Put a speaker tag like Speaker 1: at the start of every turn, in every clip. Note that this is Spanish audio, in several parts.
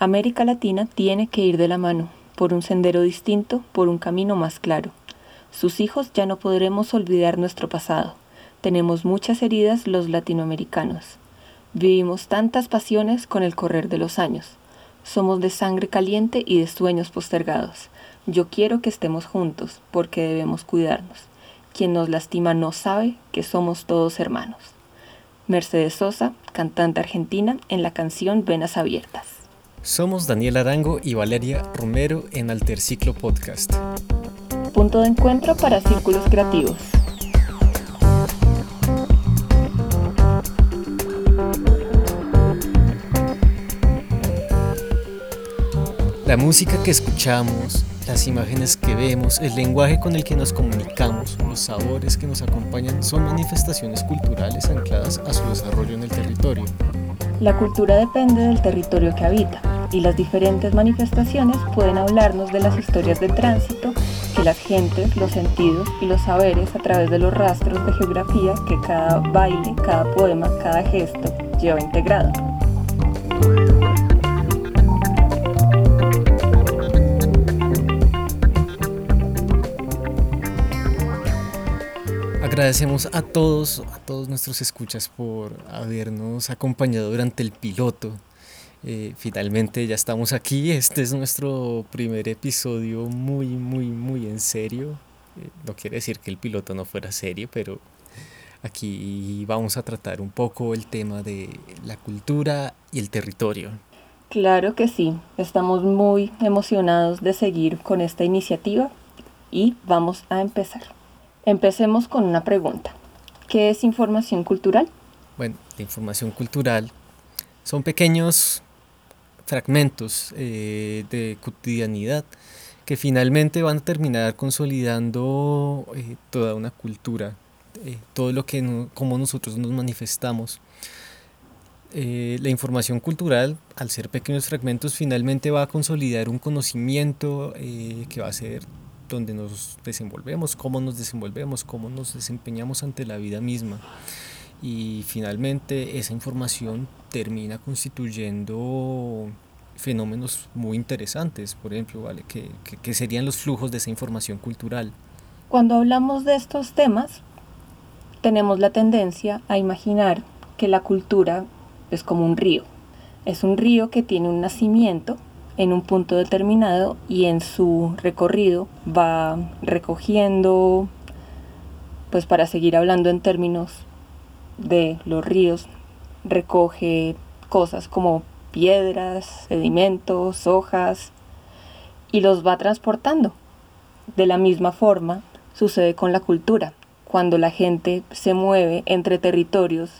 Speaker 1: América Latina tiene que ir de la mano, por un sendero distinto, por un camino más claro. Sus hijos ya no podremos olvidar nuestro pasado. Tenemos muchas heridas los latinoamericanos. Vivimos tantas pasiones con el correr de los años. Somos de sangre caliente y de sueños postergados. Yo quiero que estemos juntos, porque debemos cuidarnos. Quien nos lastima no sabe que somos todos hermanos. Mercedes Sosa, cantante argentina, en la canción Venas Abiertas.
Speaker 2: Somos Daniel Arango y Valeria Romero en Alterciclo Podcast.
Speaker 1: Punto de encuentro para círculos creativos.
Speaker 2: La música que escuchamos, las imágenes que vemos, el lenguaje con el que nos comunicamos, los sabores que nos acompañan son manifestaciones culturales ancladas a su desarrollo en el territorio.
Speaker 1: La cultura depende del territorio que habita y las diferentes manifestaciones pueden hablarnos de las historias de tránsito que las gentes, los sentidos y los saberes a través de los rastros de geografía que cada baile, cada poema, cada gesto lleva integrado.
Speaker 2: Agradecemos a todos, a todos nuestros escuchas por habernos acompañado durante el piloto. Eh, finalmente ya estamos aquí. Este es nuestro primer episodio muy, muy, muy en serio. Eh, no quiere decir que el piloto no fuera serio, pero aquí vamos a tratar un poco el tema de la cultura y el territorio.
Speaker 1: Claro que sí, estamos muy emocionados de seguir con esta iniciativa y vamos a empezar. Empecemos con una pregunta. ¿Qué es información cultural?
Speaker 2: Bueno, la información cultural son pequeños fragmentos eh, de cotidianidad que finalmente van a terminar consolidando eh, toda una cultura, eh, todo lo que como nosotros nos manifestamos. la información cultural, al ser pequeños fragmentos, finalmente va a consolidar un conocimiento que va a ser donde nos desenvolvemos, cómo nos desenvolvemos, cómo nos desempeñamos ante la vida misma. Y finalmente esa información termina constituyendo fenómenos muy interesantes, por ejemplo, ¿vale? que, que serían los flujos de esa información cultural.
Speaker 1: Cuando hablamos de estos temas, tenemos la tendencia a imaginar que la cultura es como un río. Es un río que tiene un nacimiento en un punto determinado y en su recorrido va recogiendo, pues para seguir hablando en términos de los ríos, recoge cosas como piedras, sedimentos, hojas y los va transportando. De la misma forma sucede con la cultura. Cuando la gente se mueve entre territorios,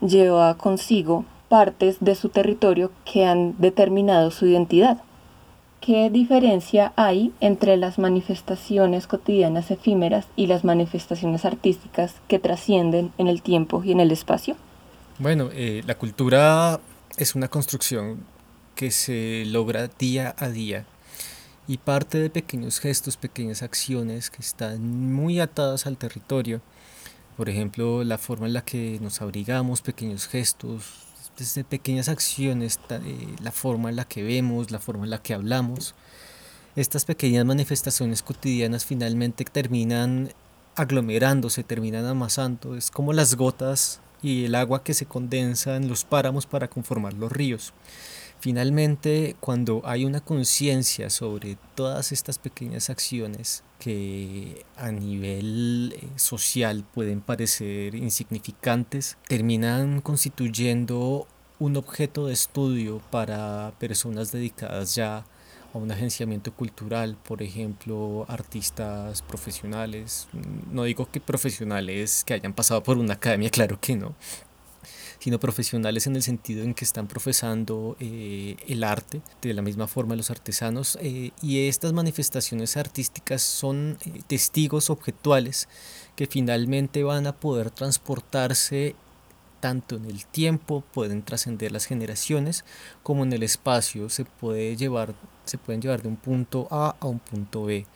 Speaker 1: lleva consigo partes de su territorio que han determinado su identidad. ¿Qué diferencia hay entre las manifestaciones cotidianas efímeras y las manifestaciones artísticas que trascienden en el tiempo y en el espacio?
Speaker 2: Bueno, eh, la cultura es una construcción que se logra día a día y parte de pequeños gestos, pequeñas acciones que están muy atadas al territorio. Por ejemplo, la forma en la que nos abrigamos, pequeños gestos, desde pequeñas acciones, eh, la forma en la que vemos, la forma en la que hablamos. Estas pequeñas manifestaciones cotidianas finalmente terminan aglomerándose, terminan amasando. Es como las gotas y el agua que se condensa en los páramos para conformar los ríos. Finalmente, cuando hay una conciencia sobre todas estas pequeñas acciones que a nivel eh, social pueden parecer insignificantes, terminan constituyendo un objeto de estudio para personas dedicadas ya a un agenciamiento cultural, por ejemplo, artistas profesionales. No digo que profesionales que hayan pasado por una academia, claro que no, sino profesionales en el sentido en que están profesando eh, el arte, de la misma forma los artesanos, eh, y estas manifestaciones artísticas son eh, testigos objetuales que finalmente van a poder transportarse tanto en el tiempo, pueden trascender las generaciones, como en el espacio se, puede llevar, se pueden llevar de un punto A a un punto B.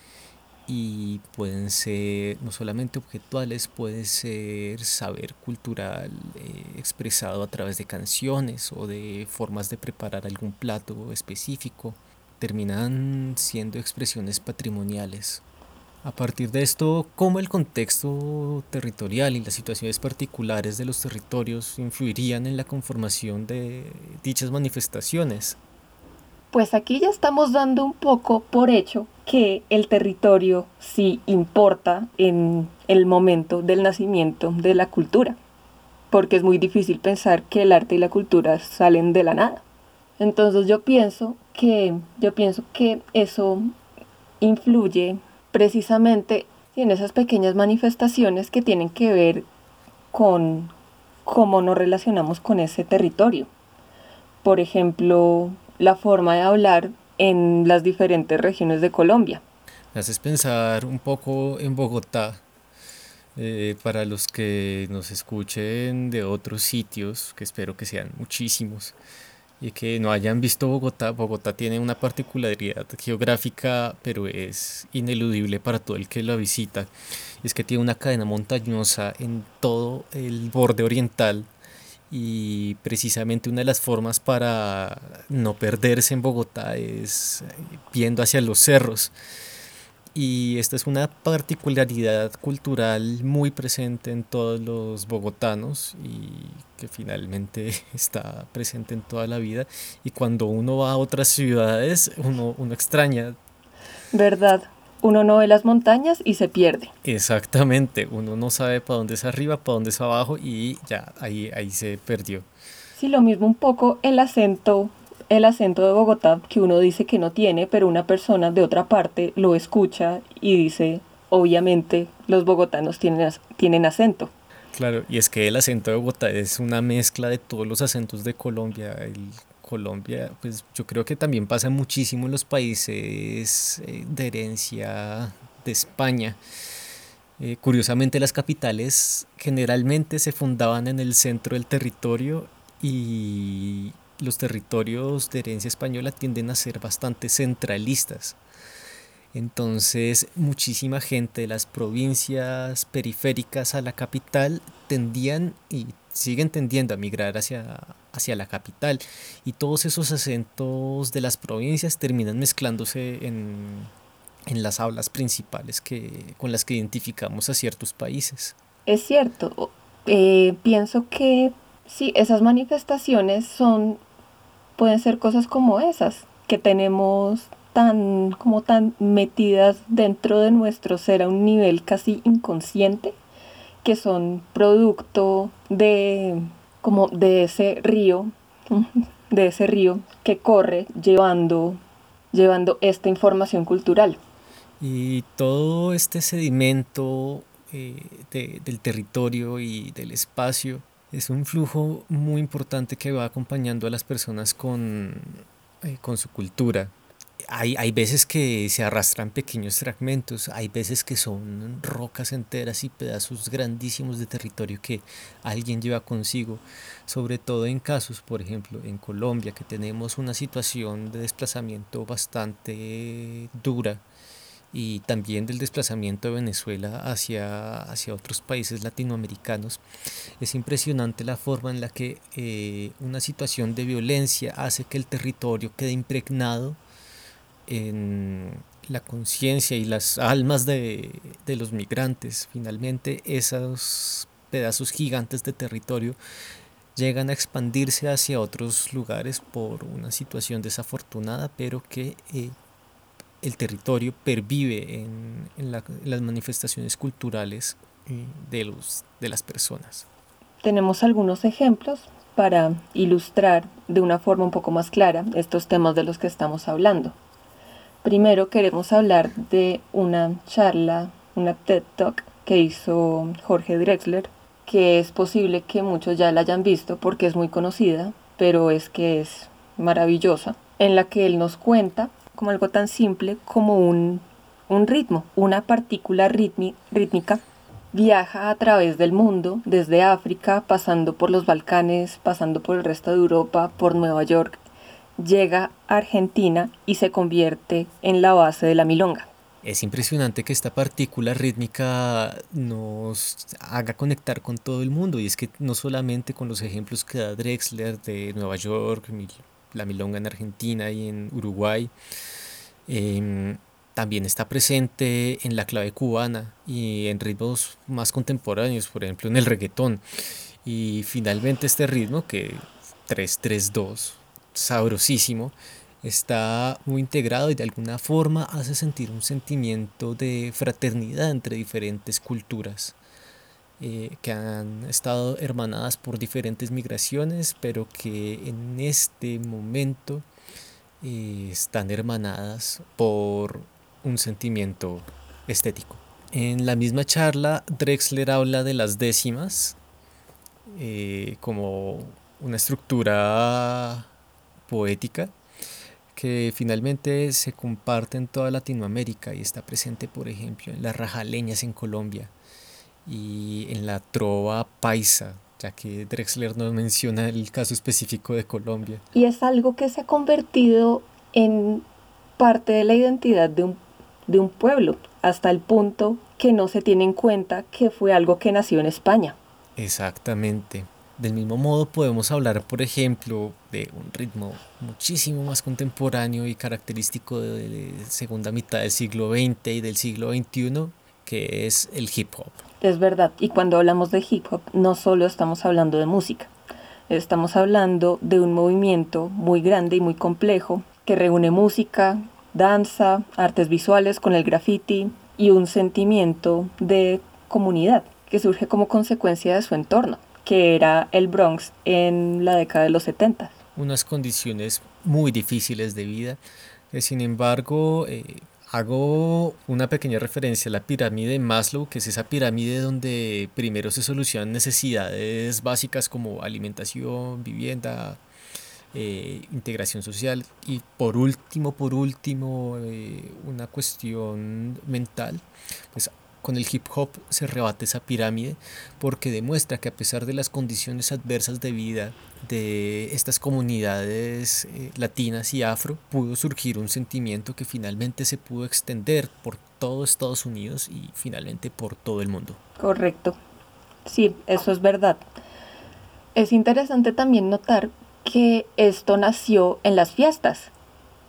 Speaker 2: y pueden ser no solamente objetuales, puede ser saber cultural eh, expresado a través de canciones o de formas de preparar algún plato específico. Terminan siendo expresiones patrimoniales. A partir de esto, ¿cómo el contexto territorial y las situaciones particulares de los territorios influirían en la conformación de dichas manifestaciones?
Speaker 1: Pues aquí ya estamos dando un poco por hecho que el territorio sí importa en el momento del nacimiento de la cultura, porque es muy difícil pensar que el arte y la cultura salen de la nada. Entonces yo pienso que yo pienso que eso influye precisamente en esas pequeñas manifestaciones que tienen que ver con cómo nos relacionamos con ese territorio. Por ejemplo, la forma de hablar en las diferentes regiones de Colombia.
Speaker 2: Me haces pensar un poco en Bogotá. Eh, para los que nos escuchen de otros sitios, que espero que sean muchísimos, y que no hayan visto Bogotá, Bogotá tiene una particularidad geográfica, pero es ineludible para todo el que la visita. Es que tiene una cadena montañosa en todo el borde oriental y precisamente una de las formas para no perderse en Bogotá es eh, viendo hacia los cerros. Y esta es una particularidad cultural muy presente en todos los bogotanos y que finalmente está presente en toda la vida. Y cuando uno va a otras ciudades, uno, uno extraña.
Speaker 1: ¿Verdad? Uno no ve las montañas y se pierde.
Speaker 2: Exactamente, uno no sabe para dónde es arriba, para dónde es abajo y ya ahí, ahí se perdió.
Speaker 1: Sí, lo mismo un poco el acento, el acento de Bogotá que uno dice que no tiene, pero una persona de otra parte lo escucha y dice, obviamente los bogotanos tienen, tienen acento.
Speaker 2: Claro, y es que el acento de Bogotá es una mezcla de todos los acentos de Colombia, el Colombia, pues yo creo que también pasa muchísimo en los países eh, de herencia de España. Eh, curiosamente las capitales generalmente se fundaban en el centro del territorio y los territorios de herencia española tienden a ser bastante centralistas. Entonces muchísima gente de las provincias periféricas a la capital tendían y siguen tendiendo a migrar hacia, hacia la capital y todos esos acentos de las provincias terminan mezclándose en, las hablas principales que, con las que identificamos a ciertos países.
Speaker 1: Es cierto, eh, pienso que sí, esas manifestaciones son, pueden ser cosas como esas, que tenemos tan, como tan metidas dentro de nuestro ser a un nivel casi inconsciente, que son producto de como de ese río, de ese río que corre llevando, llevando esta información cultural.
Speaker 2: Y todo este sedimento eh, del territorio y del espacio es un flujo muy importante que va acompañando a las personas con, eh, con su cultura, hay, hay, veces que se arrastran pequeños fragmentos, hay veces que son rocas enteras y pedazos grandísimos de territorio que alguien lleva consigo, sobre todo en casos, por ejemplo, en Colombia, que tenemos una situación de desplazamiento bastante dura y también del desplazamiento de Venezuela hacia, hacia otros países latinoamericanos. Es impresionante la forma en la que eh, una situación de violencia hace que el territorio quede impregnado en la conciencia y las almas de, los migrantes. Finalmente esos pedazos gigantes de territorio llegan a expandirse hacia otros lugares por una situación desafortunada, pero que eh, el territorio pervive en, las manifestaciones culturales eh, de, los, de las personas.
Speaker 1: Tenemos algunos ejemplos para ilustrar de una forma un poco más clara estos temas de los que estamos hablando. Primero queremos hablar de una charla, una TED Talk que hizo Jorge Drexler, que es posible que muchos ya la hayan visto porque es muy conocida, pero es que es maravillosa, en la que él nos cuenta como algo tan simple como un, un ritmo, una partícula rítmica. Viaja a través del mundo, desde África, pasando por los Balcanes, pasando por el resto de Europa, por Nueva York, llega a Argentina y se convierte en la base de la milonga.
Speaker 2: Es impresionante que esta partícula rítmica nos haga conectar con todo el mundo y es que no solamente con los ejemplos que da Drexler de Nueva York, la milonga en Argentina y en Uruguay, em, también está presente en la clave cubana y en ritmos más contemporáneos, por ejemplo en el reggaetón. Y finalmente este ritmo que 332, sabrosísimo, está muy integrado y de alguna forma hace sentir un sentimiento de fraternidad entre diferentes culturas eh, que han estado hermanadas por diferentes migraciones, pero que en este momento eh, están hermanadas por un sentimiento estético. En la misma charla, Drexler habla de las décimas eh, como una estructura poética que finalmente se comparte en toda Latinoamérica y está presente, por ejemplo, en las rajaleñas en Colombia y en la trova paisa, ya que Drexler no menciona el caso específico de Colombia.
Speaker 1: Y es algo que se ha convertido en parte de la identidad de un, de un pueblo, hasta el punto que no se tiene en cuenta que fue algo que nació en España.
Speaker 2: Exactamente. Del mismo modo podemos hablar, por ejemplo, de un ritmo muchísimo más contemporáneo y característico de la segunda mitad del siglo XX y del siglo XXI, que es el hip hop.
Speaker 1: Es verdad, y cuando hablamos de hip hop no solo estamos hablando de música, estamos hablando de un movimiento muy grande y muy complejo que reúne música, danza, artes visuales con el graffiti y un sentimiento de comunidad que surge como consecuencia de su entorno que era el Bronx en la década de los 70.
Speaker 2: Unas condiciones muy difíciles de vida, que sin embargo eh, hago una pequeña referencia a la pirámide de Maslow, que es esa pirámide donde primero se solucionan necesidades básicas como alimentación, vivienda, eh, integración social y por último, por último, eh, una cuestión mental, pues con el hip hop se rebate esa pirámide porque demuestra que a pesar de las condiciones adversas de vida de estas comunidades eh, latinas y afro, pudo surgir un sentimiento que finalmente se pudo extender por todo Estados Unidos y finalmente por todo el mundo.
Speaker 1: Correcto. Sí, eso es verdad. Es interesante también notar que esto nació en las fiestas.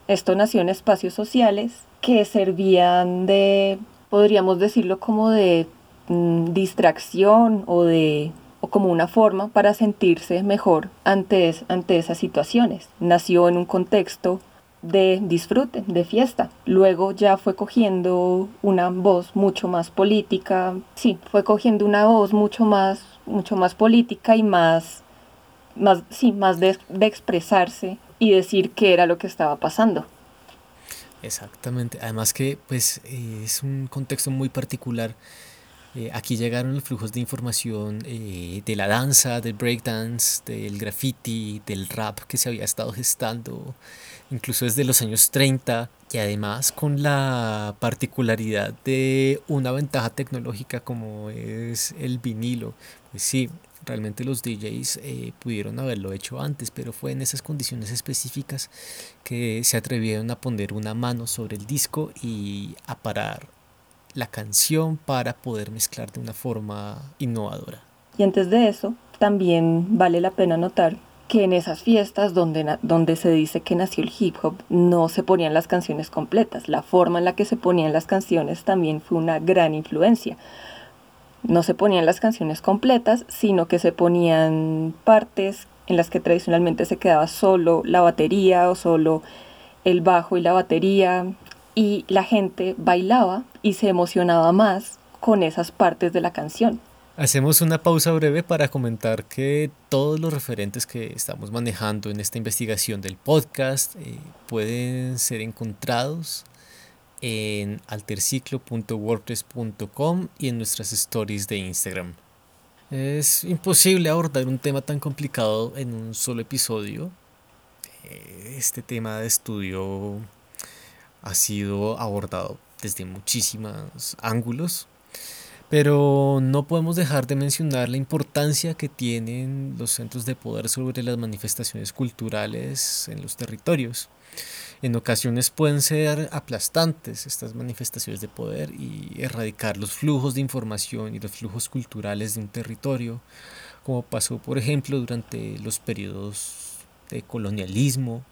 Speaker 1: Esto nació en espacios sociales que servían de podríamos decirlo como de mm, distracción o de o como una forma para sentirse mejor ante, ante esas situaciones. Nació en un contexto de disfrute, de fiesta. Luego ya fue cogiendo una voz mucho más política. Sí, fue cogiendo una voz mucho más, mucho más política y más, más, sí, más de, de expresarse y decir qué era lo que estaba pasando.
Speaker 2: Exactamente. Además que pues eh, es un contexto muy particular. Eh, aquí llegaron los flujos de información eh, de la danza, del breakdance, del graffiti, del rap que se había estado gestando incluso desde los años 30 y además con la particularidad de una ventaja tecnológica como es el vinilo. Pues sí, Realmente los DJs eh, pudieron haberlo hecho antes, pero fue en esas condiciones específicas que se atrevieron a poner una mano sobre el disco y a parar la canción para poder mezclar de una forma innovadora.
Speaker 1: Y antes de eso, también vale la pena notar que en esas fiestas donde, donde se dice que nació el hip hop no se ponían las canciones completas. La forma en la que se ponían las canciones también fue una gran influencia no se ponían las canciones completas, sino que se ponían partes en las que tradicionalmente se quedaba solo la batería o solo el bajo y la batería y la gente bailaba y se emocionaba más con esas partes de la canción.
Speaker 2: Hacemos una pausa breve para comentar que todos los referentes que estamos manejando en esta investigación del podcast eh, pueden ser encontrados en alterciclo.wordpress.com y en nuestras stories de Instagram. Es imposible abordar un tema tan complicado en un solo episodio. Este tema de estudio ha sido abordado desde muchísimos ángulos, pero no podemos dejar de mencionar la importancia que tienen los centros de poder sobre las manifestaciones culturales en los territorios. En ocasiones pueden ser aplastantes estas manifestaciones de poder y erradicar los flujos de información y los flujos culturales de un territorio, como pasó por ejemplo durante los periodos de colonialismo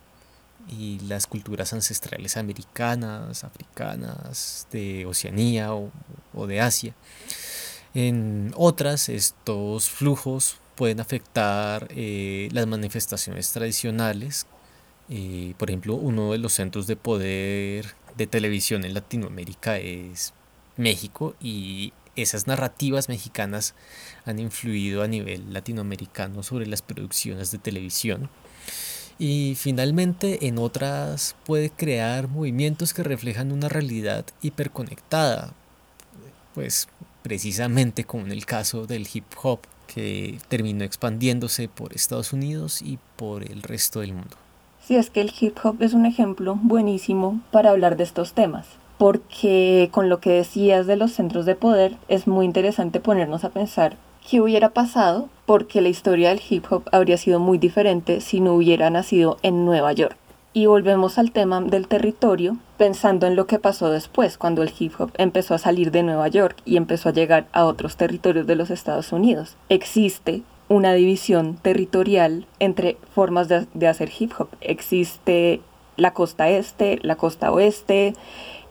Speaker 2: y las culturas ancestrales americanas, africanas, de Oceanía o, de Asia. En otras, estos flujos pueden afectar eh, las manifestaciones tradicionales. Eh, por ejemplo, uno de los centros de poder de televisión en Latinoamérica es México y esas narrativas mexicanas han influido a nivel latinoamericano sobre las producciones de televisión. Y finalmente en otras puede crear movimientos que reflejan una realidad hiperconectada, pues precisamente como en el caso del hip hop, que terminó expandiéndose por Estados Unidos y por el resto del mundo.
Speaker 1: Sí, es que el hip hop es un ejemplo buenísimo para hablar de estos temas, porque con lo que decías de los centros de poder es muy interesante ponernos a pensar qué hubiera pasado porque la historia del hip hop habría sido muy diferente si no hubiera nacido en Nueva York. Y volvemos al tema del territorio, pensando en lo que pasó después, cuando el hip hop empezó a salir de Nueva York y empezó a llegar a otros territorios de los Estados Unidos. Existe una división territorial entre formas de, hacer hip hop. Existe la costa este, la costa oeste,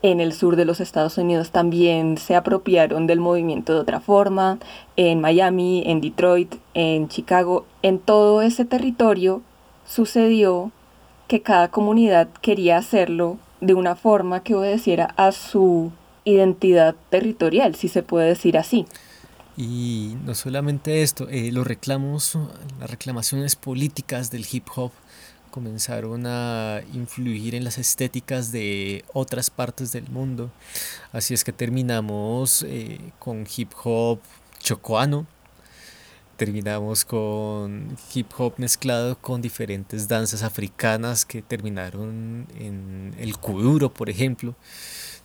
Speaker 1: en el sur de los Estados Unidos también se apropiaron del movimiento de otra forma, en Miami, en Detroit, en Chicago, en todo ese territorio sucedió que cada comunidad quería hacerlo de una forma que obedeciera a su identidad territorial, si se puede decir así.
Speaker 2: Y no solamente esto, eh, los reclamos, las reclamaciones políticas del hip hop comenzaron a influir en las estéticas de otras partes del mundo. Así es que terminamos eh, con hip hop chocoano, terminamos con hip hop mezclado con diferentes danzas africanas que terminaron en el kuduro, por ejemplo.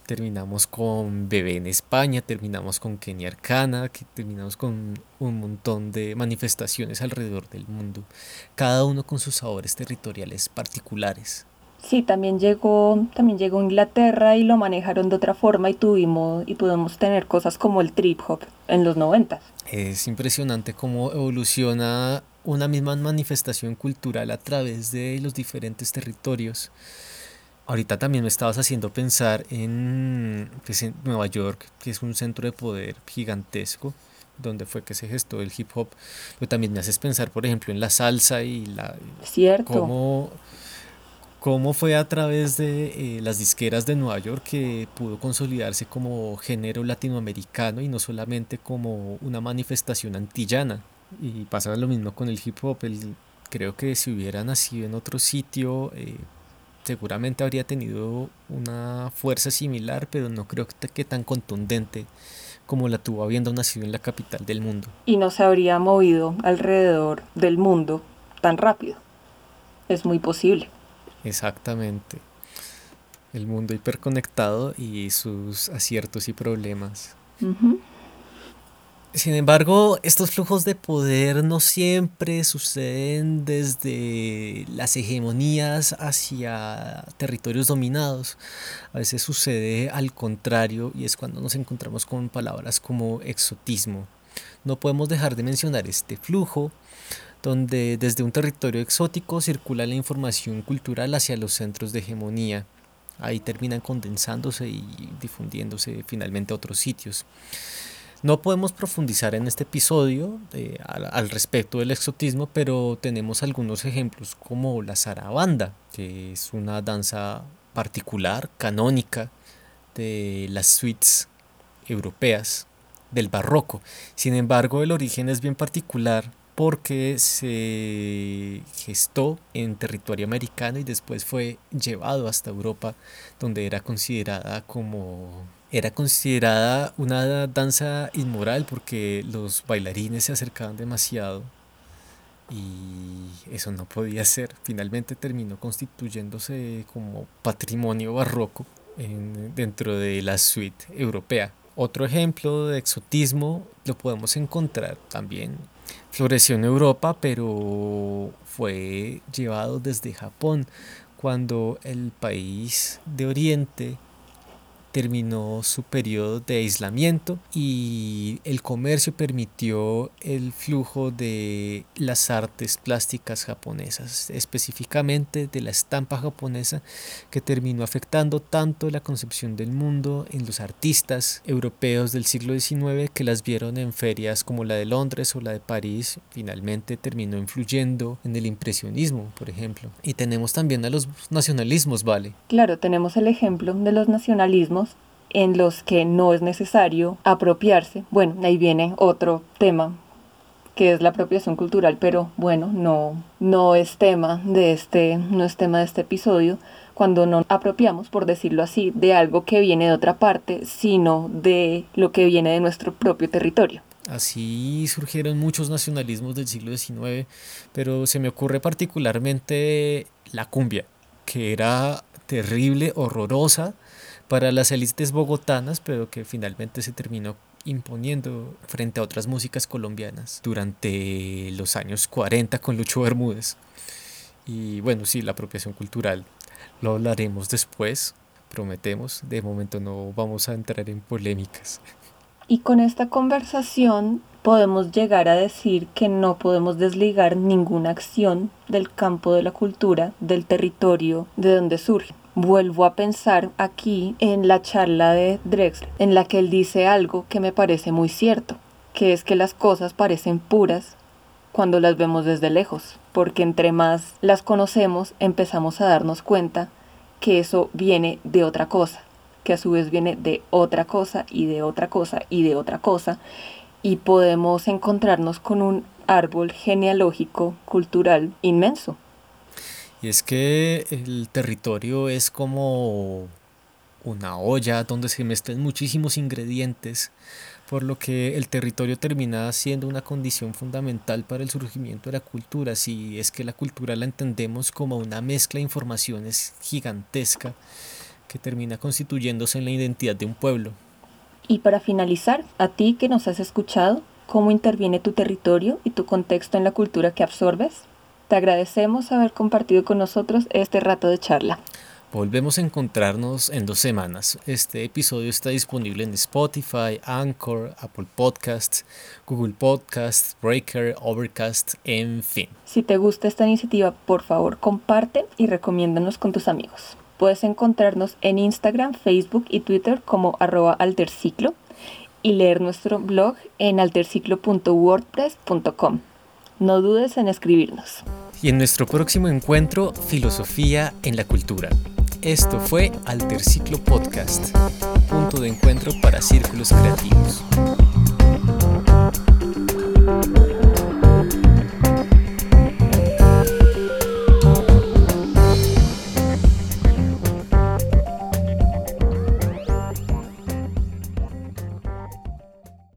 Speaker 2: Terminamos con Bebé en España, terminamos con Kenia Arcana, que terminamos con un montón de manifestaciones alrededor del mundo, cada uno con sus sabores territoriales particulares.
Speaker 1: Sí, también llegó, también llegó Inglaterra y lo manejaron de otra forma y tuvimos y pudimos tener cosas como el trip hop en los 90.
Speaker 2: Es impresionante cómo evoluciona una misma manifestación cultural a través de los diferentes territorios. Ahorita también me estabas haciendo pensar en, pues, en Nueva York, que es un centro de poder gigantesco, donde fue que se gestó el hip hop, pero también me haces pensar, por ejemplo, en la salsa y la...
Speaker 1: Cierto.
Speaker 2: Cómo, cómo fue a través de eh, las disqueras de Nueva York que pudo consolidarse como género latinoamericano y no solamente como una manifestación antillana. Y pasa lo mismo con el hip hop. El, creo que si hubiera nacido en otro sitio, eh, seguramente habría tenido una fuerza similar, pero no creo que tan contundente como la tuvo habiendo nacido en la capital del mundo.
Speaker 1: Y no se habría movido alrededor del mundo tan rápido. Es muy posible.
Speaker 2: Exactamente. El mundo hiperconectado y sus aciertos y problemas. Sin embargo, estos flujos de poder no siempre suceden desde las hegemonías hacia territorios dominados. A veces sucede al contrario y es cuando nos encontramos con palabras como exotismo. No podemos dejar de mencionar este flujo donde desde un territorio exótico circula la información cultural hacia los centros de hegemonía. Ahí terminan condensándose y difundiéndose finalmente a otros sitios. No podemos profundizar en este episodio eh, al, respecto del exotismo, pero tenemos algunos ejemplos como la zarabanda, que es una danza particular, canónica, de las suites europeas del barroco. Sin embargo, el origen es bien particular porque se gestó en territorio americano y después fue llevado hasta Europa, donde era considerada como era considerada una danza inmoral porque los bailarines se acercaban demasiado y eso no podía ser. Finalmente terminó constituyéndose como patrimonio barroco dentro de la suite europea. Otro ejemplo de exotismo lo podemos encontrar también. Floreció en Europa, pero fue llevado desde Japón cuando el país de Oriente terminó su periodo de aislamiento y el comercio permitió el flujo de las artes plásticas japonesas, específicamente de la estampa japonesa que terminó afectando tanto la concepción del mundo en los artistas europeos del siglo XIX que las vieron en ferias como la de Londres o la de París, finalmente terminó influyendo en el impresionismo, por ejemplo. Y tenemos también a los nacionalismos, ¿vale?
Speaker 1: Claro, tenemos el ejemplo de los nacionalismos en los que no es necesario apropiarse. Bueno, ahí viene otro tema que es la apropiación cultural, pero bueno, no, no es tema de este, no es tema de este episodio cuando no apropiamos, por decirlo así, de algo que viene de otra parte, sino de lo que viene de nuestro propio territorio.
Speaker 2: Así surgieron muchos nacionalismos del siglo XIX, pero se me ocurre particularmente la cumbia, que era terrible, horrorosa, para las élites bogotanas, pero que finalmente se terminó imponiendo frente a otras músicas colombianas durante los años 40 con Lucho Bermúdez. Y bueno, sí, la apropiación cultural lo hablaremos después, prometemos, de momento no vamos a entrar en polémicas.
Speaker 1: Y con esta conversación podemos llegar a decir que no podemos desligar ninguna acción del campo de la cultura, del territorio de donde surge vuelvo a pensar aquí en la charla de Drexler, en la que él dice algo que me parece muy cierto, que es que las cosas parecen puras cuando las vemos desde lejos, porque entre más las conocemos empezamos a darnos cuenta que eso viene de otra cosa, que a su vez viene de otra cosa y de otra cosa y de otra cosa, y podemos encontrarnos con un árbol genealógico cultural inmenso.
Speaker 2: Y es que el territorio es como una olla donde se mezclan muchísimos ingredientes, por lo que el territorio termina siendo una condición fundamental para el surgimiento de la cultura, si es que la cultura la entendemos como una mezcla de informaciones gigantesca que termina constituyéndose en la identidad de un pueblo.
Speaker 1: Y para finalizar, a ti que nos has escuchado, ¿cómo interviene tu territorio y tu contexto en la cultura que absorbes? Te agradecemos haber compartido con nosotros este rato de charla.
Speaker 2: Volvemos a encontrarnos en dos semanas. Este episodio está disponible en Spotify, Anchor, Apple Podcasts, Google Podcasts, Breaker, Overcast, en fin.
Speaker 1: Si te gusta esta iniciativa, por favor comparte y recomiéndanos con tus amigos. Puedes encontrarnos en Instagram, Facebook y Twitter como arroba alterciclo y leer nuestro blog en alterciclo.wordpress.com. No dudes en escribirnos.
Speaker 2: Y en nuestro próximo encuentro, Filosofía en la Cultura. Esto fue Alterciclo Podcast, punto de encuentro para círculos creativos.